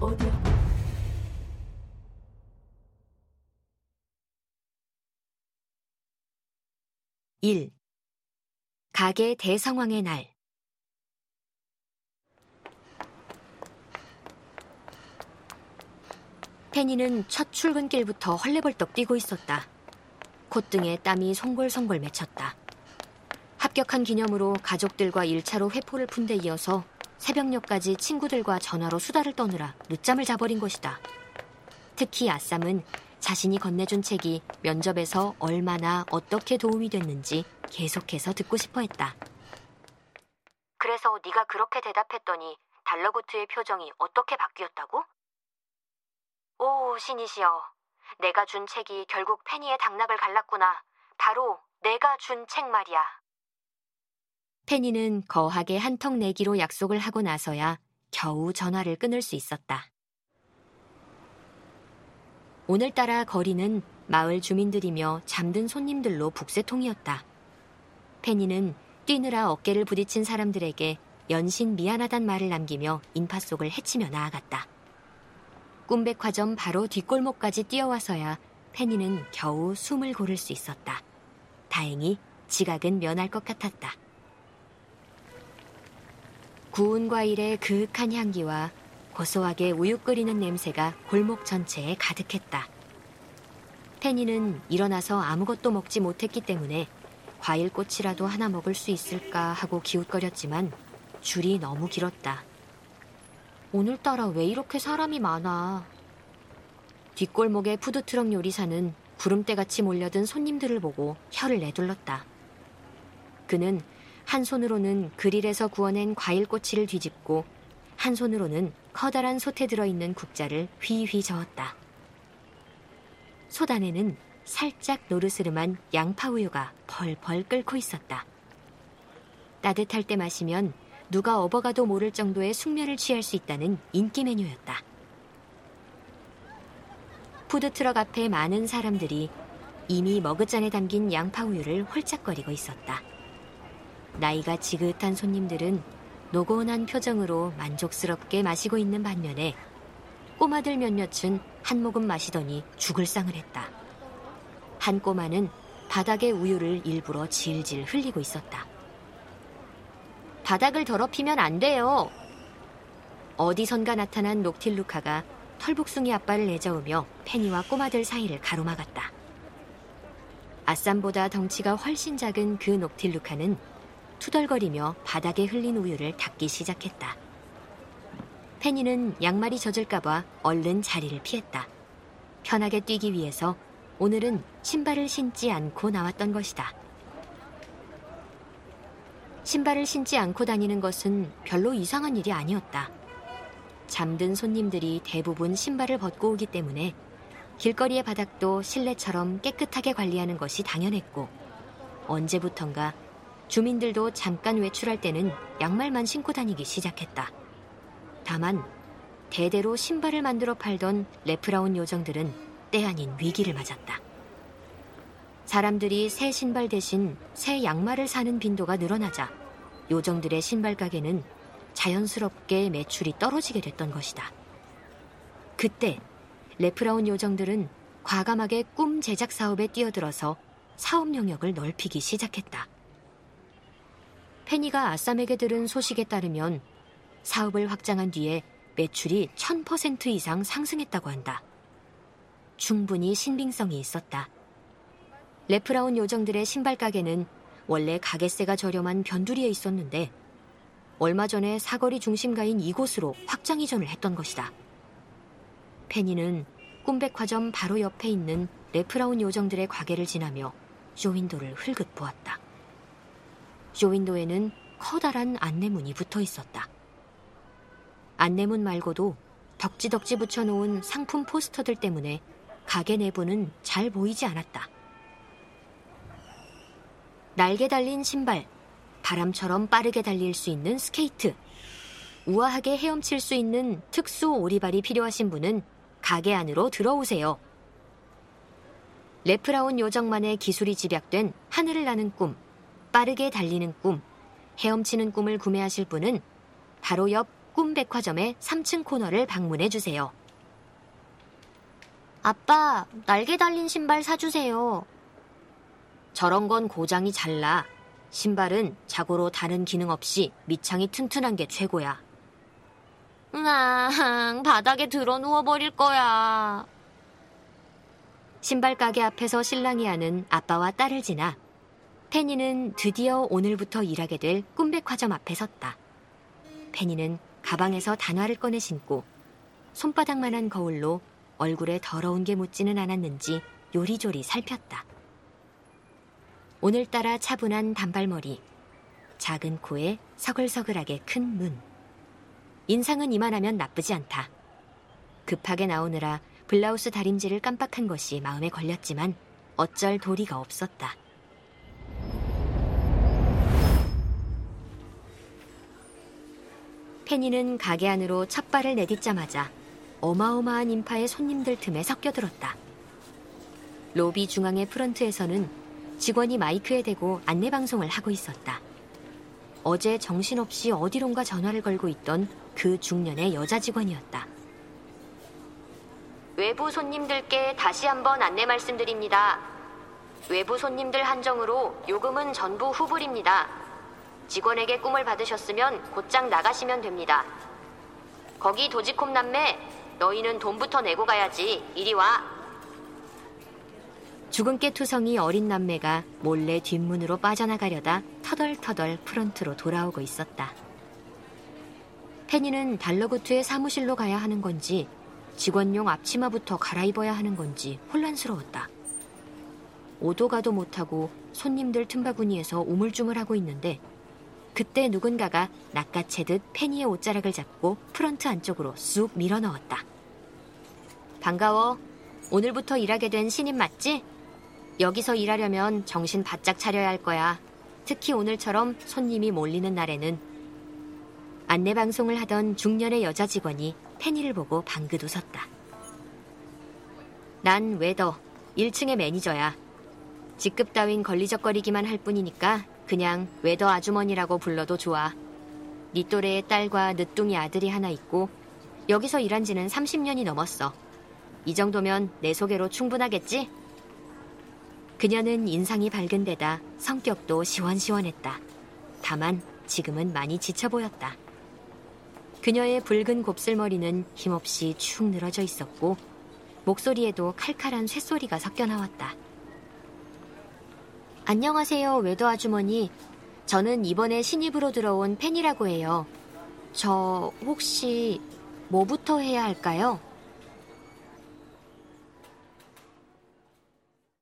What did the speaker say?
어디야? 1. 가게 대성황의 날 페니는 첫 출근길부터 헐레벌떡 뛰고 있었다. 콧등에 땀이 송골송골 맺혔다. 합격한 기념으로 가족들과 1차로 회포를 푼 데 이어서 새벽녘까지 친구들과 전화로 수다를 떠느라 늦잠을 자버린 것이다. 특히 아쌈은 자신이 건네준 책이 면접에서 얼마나 어떻게 도움이 됐는지 계속해서 듣고 싶어 했다. 그래서 네가 그렇게 대답했더니 달러구트의 표정이 어떻게 바뀌었다고? 오, 신이시여. 내가 준 책이 결국 페니의 당락을 갈랐구나. 바로 내가 준 책 말이야. 페니는 거하게 한턱 내기로 약속을 하고 나서야 겨우 전화를 끊을 수 있었다. 오늘따라 거리는 마을 주민들이며 잠든 손님들로 북새통이었다. 페니는 뛰느라 어깨를 부딪힌 사람들에게 연신 미안하단 말을 남기며 인파 속을 헤치며 나아갔다. 꿈백화점 바로 뒷골목까지 뛰어와서야 페니는 겨우 숨을 고를 수 있었다. 다행히 지각은 면할 것 같았다. 구운 과일의 그윽한 향기와 고소하게 우유 끓이는 냄새가 골목 전체에 가득했다. 페니는 일어나서 아무것도 먹지 못했기 때문에 과일꽃이라도 하나 먹을 수 있을까 하고 기웃거렸지만 줄이 너무 길었다. 오늘따라 왜 이렇게 사람이 많아? 뒷골목의 푸드트럭 요리사는 구름대같이 몰려든 손님들을 보고 혀를 내둘렀다. 그는 한 손으로는 그릴에서 구워낸 과일 꼬치를 뒤집고 한 손으로는 커다란 솥에 들어있는 국자를 휘휘 저었다. 솥 안에는 살짝 노르스름한 양파우유가 벌벌 끓고 있었다. 따뜻할 때 마시면 누가 업어가도 모를 정도의 숙면을 취할 수 있다는 인기 메뉴였다. 푸드트럭 앞에 많은 사람들이 이미 머그잔에 담긴 양파우유를 홀짝거리고 있었다. 나이가 지긋한 손님들은 노곤한 표정으로 만족스럽게 마시고 있는 반면에 꼬마들 몇몇은 한 모금 마시더니 죽을 상을 했다. 한 꼬마는 바닥에 우유를 일부러 질질 흘리고 있었다. 바닥을 더럽히면 안 돼요. 어디선가 나타난 녹틸루카가 털북숭이 아빠를 내저으며 페니와 꼬마들 사이를 가로막았다. 아쌈보다 덩치가 훨씬 작은 그 녹틸루카는 투덜거리며 바닥에 흘린 우유를 닦기 시작했다. 페니는 양말이 젖을까봐 얼른 자리를 피했다. 편하게 뛰기 위해서 오늘은 신발을 신지 않고 나왔던 것이다. 신발을 신지 않고 다니는 것은 별로 이상한 일이 아니었다. 잠든 손님들이 대부분 신발을 벗고 오기 때문에 길거리의 바닥도 실내처럼 깨끗하게 관리하는 것이 당연했고 언제부턴가 주민들도 잠깐 외출할 때는 양말만 신고 다니기 시작했다. 다만 대대로 신발을 만들어 팔던 레프라운 요정들은 때 아닌 위기를 맞았다. 사람들이 새 신발 대신 새 양말을 사는 빈도가 늘어나자 요정들의 신발 가게는 자연스럽게 매출이 떨어지게 됐던 것이다. 그때 레프라운 요정들은 과감하게 꿈 제작 사업에 뛰어들어서 사업 영역을 넓히기 시작했다. 페니가 아쌈에게 들은 소식에 따르면 사업을 확장한 뒤에 매출이 1000% 이상 상승했다고 한다. 충분히 신빙성이 있었다. 레프라운 요정들의 신발 가게는 원래 가게세가 저렴한 변두리에 있었는데 얼마 전에 사거리 중심가인 이곳으로 확장 이전을 했던 것이다. 페니는 꿈백화점 바로 옆에 있는 레프라운 요정들의 가게를 지나며 쇼윈도를 흘긋 보았다. 쇼윈도에는 커다란 안내문이 붙어 있었다. 안내문 말고도 덕지덕지 붙여놓은 상품 포스터들 때문에 가게 내부는 잘 보이지 않았다. 날개 달린 신발, 바람처럼 빠르게 달릴 수 있는 스케이트, 우아하게 헤엄칠 수 있는 특수 오리발이 필요하신 분은 가게 안으로 들어오세요. 레프라혼 요정만의 기술이 집약된 하늘을 나는 꿈, 빠르게 달리는 꿈, 헤엄치는 꿈을 구매하실 분은 바로 옆 꿈백화점의 3층 코너를 방문해 주세요. 아빠, 날개 달린 신발 사주세요. 저런 건 고장이 잘 나. 신발은 자고로 다른 기능 없이 밑창이 튼튼한 게 최고야. 으앙, 바닥에 들어 누워버릴 거야. 신발 가게 앞에서 신랑이 하는 아빠와 딸을 지나 페니는 드디어 오늘부터 일하게 될 꿈백화점 앞에 섰다. 페니는 가방에서 단화를 꺼내 신고 손바닥만한 거울로 얼굴에 더러운 게 묻지는 않았는지 요리조리 살폈다. 오늘따라 차분한 단발머리, 작은 코에 서글서글하게 큰 눈. 인상은 이만하면 나쁘지 않다. 급하게 나오느라 블라우스 다림질을 깜빡한 것이 마음에 걸렸지만 어쩔 도리가 없었다. 페니는 가게 안으로 첫 발을 내딛자마자 어마어마한 인파의 손님들 틈에 섞여들었다. 로비 중앙의 프런트에서는 직원이 마이크에 대고 안내 방송을 하고 있었다. 어제 정신없이 어디론가 전화를 걸고 있던 그 중년의 여자 직원이었다. 외부 손님들께 다시 한번 안내 말씀드립니다. 외부 손님들 한정으로 요금은 전부 후불입니다. 직원에게 꿈을 받으셨으면 곧장 나가시면 됩니다. 거기 도지콤 남매, 너희는 돈부터 내고 가야지. 이리 와. 죽은 깨투성이 어린 남매가 몰래 뒷문으로 빠져나가려다 터덜터덜 프런트로 돌아오고 있었다. 페니는 달러구트의 사무실로 가야 하는 건지 직원용 앞치마부터 갈아입어야 하는 건지 혼란스러웠다. 오도 가도 못하고 손님들 틈바구니에서 우물쭈물하고 있는데 그때 누군가가 낚아채듯 페니의 옷자락을 잡고 프런트 안쪽으로 쑥 밀어 넣었다. 반가워. 오늘부터 일하게 된 신입 맞지? 여기서 일하려면 정신 바짝 차려야 할 거야. 특히 오늘처럼 손님이 몰리는 날에는 안내 방송을 하던 중년의 여자 직원이 페니를 보고 방긋 웃었다. 난 웨더, 1층의 매니저야. 직급 따윈 걸리적거리기만 할 뿐이니까 그냥 웨더 아주머니라고 불러도 좋아. 니 또래의 딸과 늦둥이 아들이 하나 있고 여기서 일한 지는 30년이 넘었어. 이 정도면 내 소개로 충분하겠지? 그녀는 인상이 밝은 데다 성격도 시원시원했다. 다만 지금은 많이 지쳐 보였다. 그녀의 붉은 곱슬머리는 힘없이 축 늘어져 있었고 목소리에도 칼칼한 쇳소리가 섞여 나왔다. 안녕하세요, 외도 아주머니. 저는 이번에 신입으로 들어온 팬이라고 해요. 저 혹시 뭐부터 해야 할까요?